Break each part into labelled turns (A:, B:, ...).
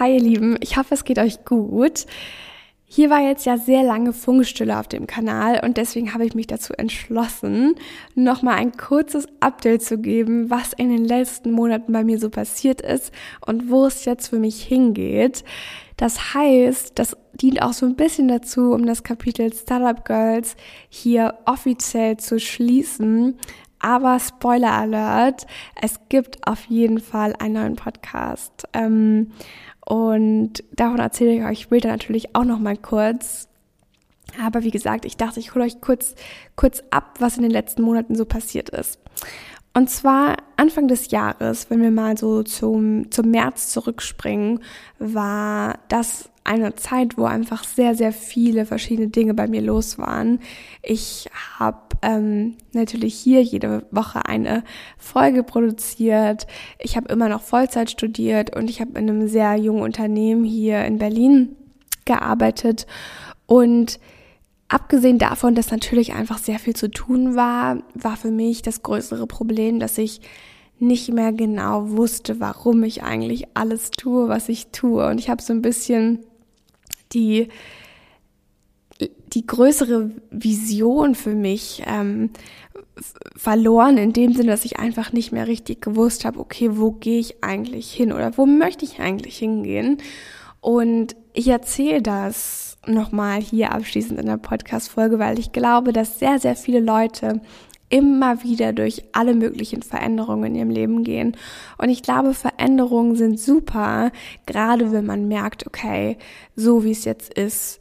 A: Hi ihr Lieben, ich hoffe es geht euch gut. Hier war jetzt ja sehr lange Funkstille auf dem Kanal und deswegen habe ich mich dazu entschlossen, nochmal ein kurzes Update zu geben, was in den letzten Monaten bei mir so passiert ist und wo es jetzt für mich hingeht. Das heißt, das dient auch so ein bisschen dazu, um das Kapitel Startup Girls hier offiziell zu schließen. Aber Spoiler Alert, es gibt auf jeden Fall einen neuen Podcast. Ähm, und davon erzähle ich euch später natürlich auch noch mal kurz. Aber wie gesagt, ich dachte, ich hole euch kurz, kurz ab, was in den letzten Monaten so passiert ist. Und zwar Anfang des Jahres, wenn wir mal so zum, zum März zurückspringen, war das eine Zeit, wo einfach sehr, sehr viele verschiedene Dinge bei mir los waren. Ich habe ähm, natürlich hier jede Woche eine Folge produziert. Ich habe immer noch Vollzeit studiert und ich habe in einem sehr jungen Unternehmen hier in Berlin gearbeitet. Und abgesehen davon, dass natürlich einfach sehr viel zu tun war, war für mich das größere Problem, dass ich nicht mehr genau wusste, warum ich eigentlich alles tue, was ich tue. Und ich habe so ein bisschen die, die größere Vision für mich ähm, verloren, in dem Sinne, dass ich einfach nicht mehr richtig gewusst habe, okay, wo gehe ich eigentlich hin oder wo möchte ich eigentlich hingehen? Und ich erzähle das nochmal hier abschließend in der Podcast-Folge, weil ich glaube, dass sehr, sehr viele Leute immer wieder durch alle möglichen Veränderungen in ihrem Leben gehen. Und ich glaube, Veränderungen sind super, gerade wenn man merkt, okay, so wie es jetzt ist,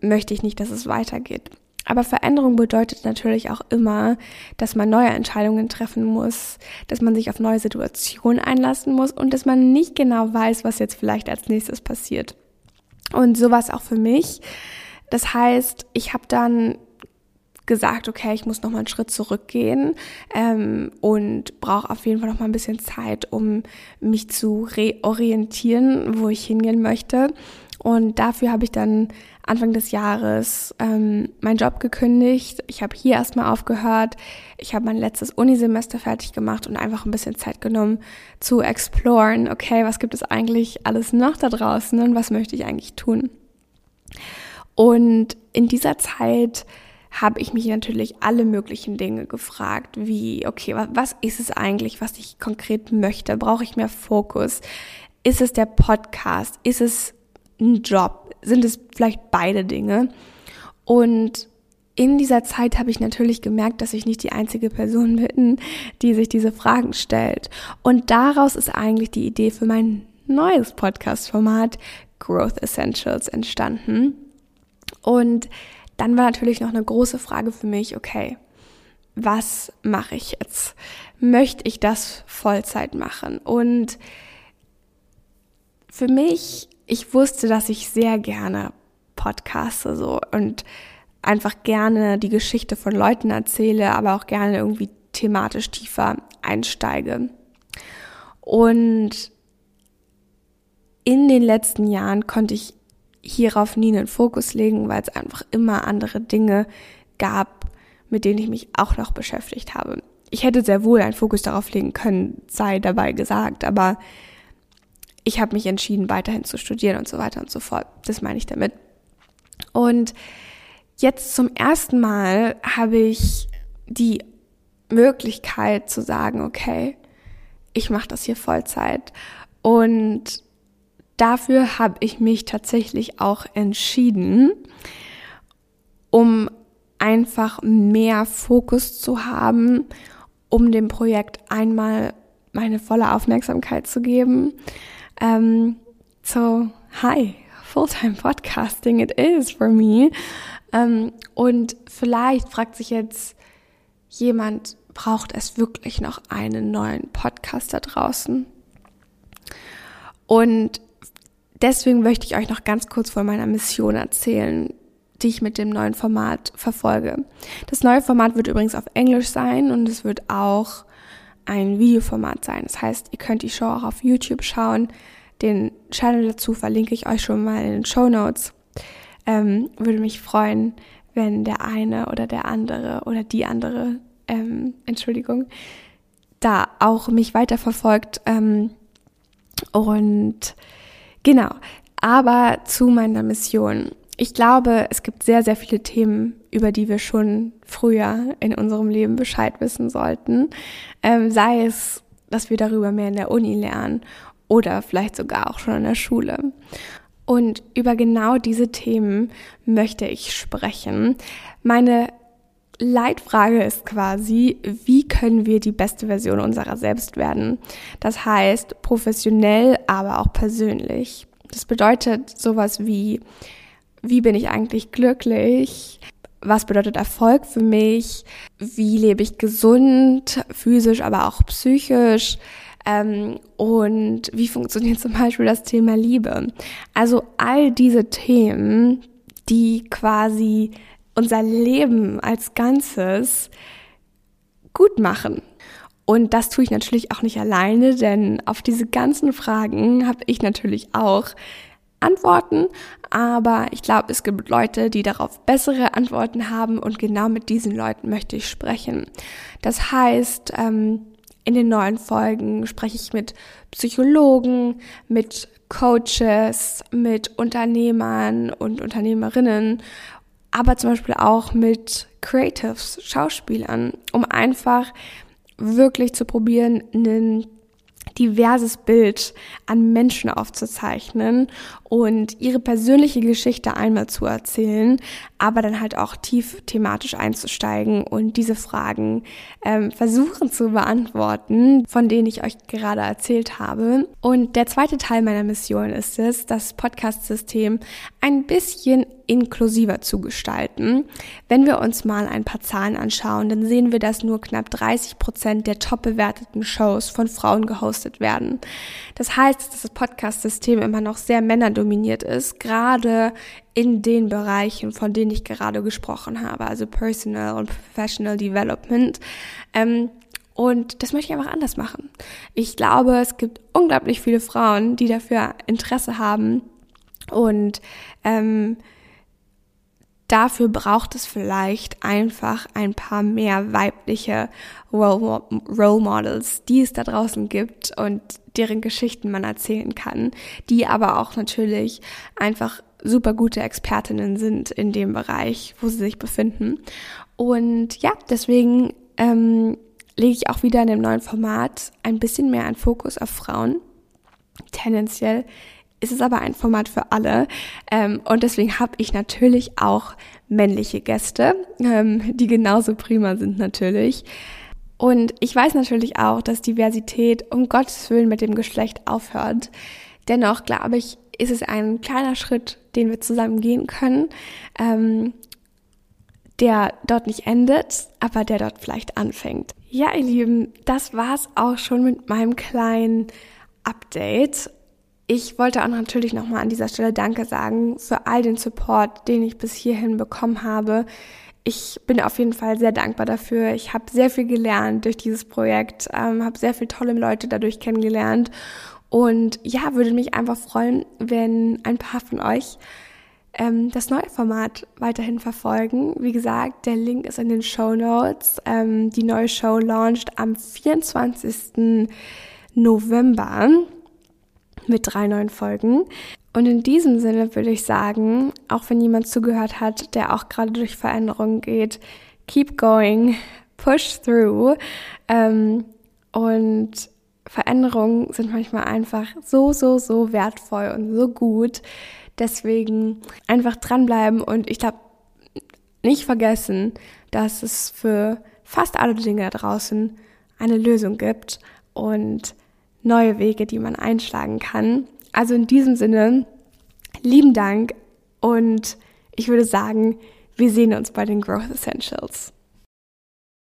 A: möchte ich nicht, dass es weitergeht. Aber Veränderung bedeutet natürlich auch immer, dass man neue Entscheidungen treffen muss, dass man sich auf neue Situationen einlassen muss und dass man nicht genau weiß, was jetzt vielleicht als nächstes passiert. Und sowas auch für mich. Das heißt, ich habe dann gesagt, okay, ich muss noch mal einen Schritt zurückgehen ähm, und brauche auf jeden Fall noch mal ein bisschen Zeit, um mich zu reorientieren, wo ich hingehen möchte. Und dafür habe ich dann Anfang des Jahres ähm, meinen Job gekündigt. Ich habe hier erstmal aufgehört. Ich habe mein letztes Unisemester fertig gemacht und einfach ein bisschen Zeit genommen zu exploren. Okay, was gibt es eigentlich alles noch da draußen und was möchte ich eigentlich tun? Und in dieser Zeit habe ich mich natürlich alle möglichen Dinge gefragt, wie, okay, was ist es eigentlich, was ich konkret möchte? Brauche ich mehr Fokus? Ist es der Podcast? Ist es ein Job? Sind es vielleicht beide Dinge? Und in dieser Zeit habe ich natürlich gemerkt, dass ich nicht die einzige Person bin, die sich diese Fragen stellt. Und daraus ist eigentlich die Idee für mein neues Podcast-Format Growth Essentials entstanden. Und dann war natürlich noch eine große Frage für mich, okay, was mache ich jetzt? Möchte ich das Vollzeit machen? Und für mich, ich wusste, dass ich sehr gerne podcaste so und einfach gerne die Geschichte von Leuten erzähle, aber auch gerne irgendwie thematisch tiefer einsteige. Und in den letzten Jahren konnte ich hierauf nie einen Fokus legen, weil es einfach immer andere Dinge gab, mit denen ich mich auch noch beschäftigt habe. Ich hätte sehr wohl einen Fokus darauf legen können, sei dabei gesagt, aber ich habe mich entschieden, weiterhin zu studieren und so weiter und so fort. Das meine ich damit. Und jetzt zum ersten Mal habe ich die Möglichkeit zu sagen, okay, ich mache das hier Vollzeit. Und dafür habe ich mich tatsächlich auch entschieden, um einfach mehr Fokus zu haben, um dem Projekt einmal meine volle Aufmerksamkeit zu geben. Um, so, hi, Fulltime Podcasting, it is for me. Um, und vielleicht fragt sich jetzt jemand, braucht es wirklich noch einen neuen Podcast da draußen? Und deswegen möchte ich euch noch ganz kurz von meiner Mission erzählen, die ich mit dem neuen Format verfolge. Das neue Format wird übrigens auf Englisch sein und es wird auch ein Videoformat sein. Das heißt, ihr könnt die Show auch auf YouTube schauen. Den Channel dazu verlinke ich euch schon mal in den Show Notes. Ähm, würde mich freuen, wenn der eine oder der andere oder die andere, ähm, Entschuldigung, da auch mich weiterverfolgt ähm, und Genau, aber zu meiner Mission. Ich glaube, es gibt sehr, sehr viele Themen, über die wir schon früher in unserem Leben Bescheid wissen sollten. Ähm, sei es, dass wir darüber mehr in der Uni lernen oder vielleicht sogar auch schon in der Schule. Und über genau diese Themen möchte ich sprechen. Meine Leitfrage ist quasi, wie können wir die beste Version unserer selbst werden? Das heißt, professionell, aber auch persönlich. Das bedeutet sowas wie, wie bin ich eigentlich glücklich? Was bedeutet Erfolg für mich? Wie lebe ich gesund, physisch, aber auch psychisch? Ähm, und wie funktioniert zum Beispiel das Thema Liebe? Also all diese Themen, die quasi unser Leben als Ganzes gut machen. Und das tue ich natürlich auch nicht alleine, denn auf diese ganzen Fragen habe ich natürlich auch Antworten, aber ich glaube, es gibt Leute, die darauf bessere Antworten haben und genau mit diesen Leuten möchte ich sprechen. Das heißt, ähm, in den neuen Folgen spreche ich mit Psychologen, mit Coaches, mit Unternehmern und Unternehmerinnen, aber zum Beispiel auch mit Creatives, Schauspielern, um einfach wirklich zu probieren, einen diverses Bild an Menschen aufzuzeichnen und ihre persönliche Geschichte einmal zu erzählen, aber dann halt auch tief thematisch einzusteigen und diese Fragen ähm, versuchen zu beantworten, von denen ich euch gerade erzählt habe. Und der zweite Teil meiner Mission ist es, das Podcast-System ein bisschen inklusiver zu gestalten. Wenn wir uns mal ein paar Zahlen anschauen, dann sehen wir, dass nur knapp 30 Prozent der top bewerteten Shows von Frauen gehostet werden. Das heißt, dass das Podcast-System immer noch sehr männerdominiert ist, gerade in den Bereichen, von denen ich gerade gesprochen habe, also Personal und Professional Development. Ähm, und das möchte ich einfach anders machen. Ich glaube, es gibt unglaublich viele Frauen, die dafür Interesse haben und ähm, Dafür braucht es vielleicht einfach ein paar mehr weibliche Role Models, die es da draußen gibt und deren Geschichten man erzählen kann, die aber auch natürlich einfach super gute Expertinnen sind in dem Bereich, wo sie sich befinden. Und ja, deswegen ähm, lege ich auch wieder in dem neuen Format ein bisschen mehr einen Fokus auf Frauen. Tendenziell ist es aber ein Format für alle. Ähm, und deswegen habe ich natürlich auch männliche Gäste, ähm, die genauso prima sind natürlich. Und ich weiß natürlich auch, dass Diversität um Gottes Willen mit dem Geschlecht aufhört. Dennoch glaube ich, ist es ein kleiner Schritt, den wir zusammen gehen können, ähm, der dort nicht endet, aber der dort vielleicht anfängt. Ja, ihr Lieben, das war's auch schon mit meinem kleinen Update. Ich wollte auch natürlich nochmal an dieser Stelle Danke sagen für all den Support, den ich bis hierhin bekommen habe. Ich bin auf jeden Fall sehr dankbar dafür. Ich habe sehr viel gelernt durch dieses Projekt, ähm, habe sehr viele tolle Leute dadurch kennengelernt und ja, würde mich einfach freuen, wenn ein paar von euch ähm, das neue Format weiterhin verfolgen. Wie gesagt, der Link ist in den Show Notes. Ähm, die neue Show launcht am 24. November mit drei neuen Folgen. Und in diesem Sinne würde ich sagen, auch wenn jemand zugehört hat, der auch gerade durch Veränderungen geht, keep going, push through. Ähm, und Veränderungen sind manchmal einfach so, so, so wertvoll und so gut. Deswegen einfach dranbleiben und ich glaube, nicht vergessen, dass es für fast alle Dinge da draußen eine Lösung gibt und neue Wege, die man einschlagen kann. Also in diesem Sinne, lieben Dank und ich würde sagen, wir sehen uns bei den Growth Essentials.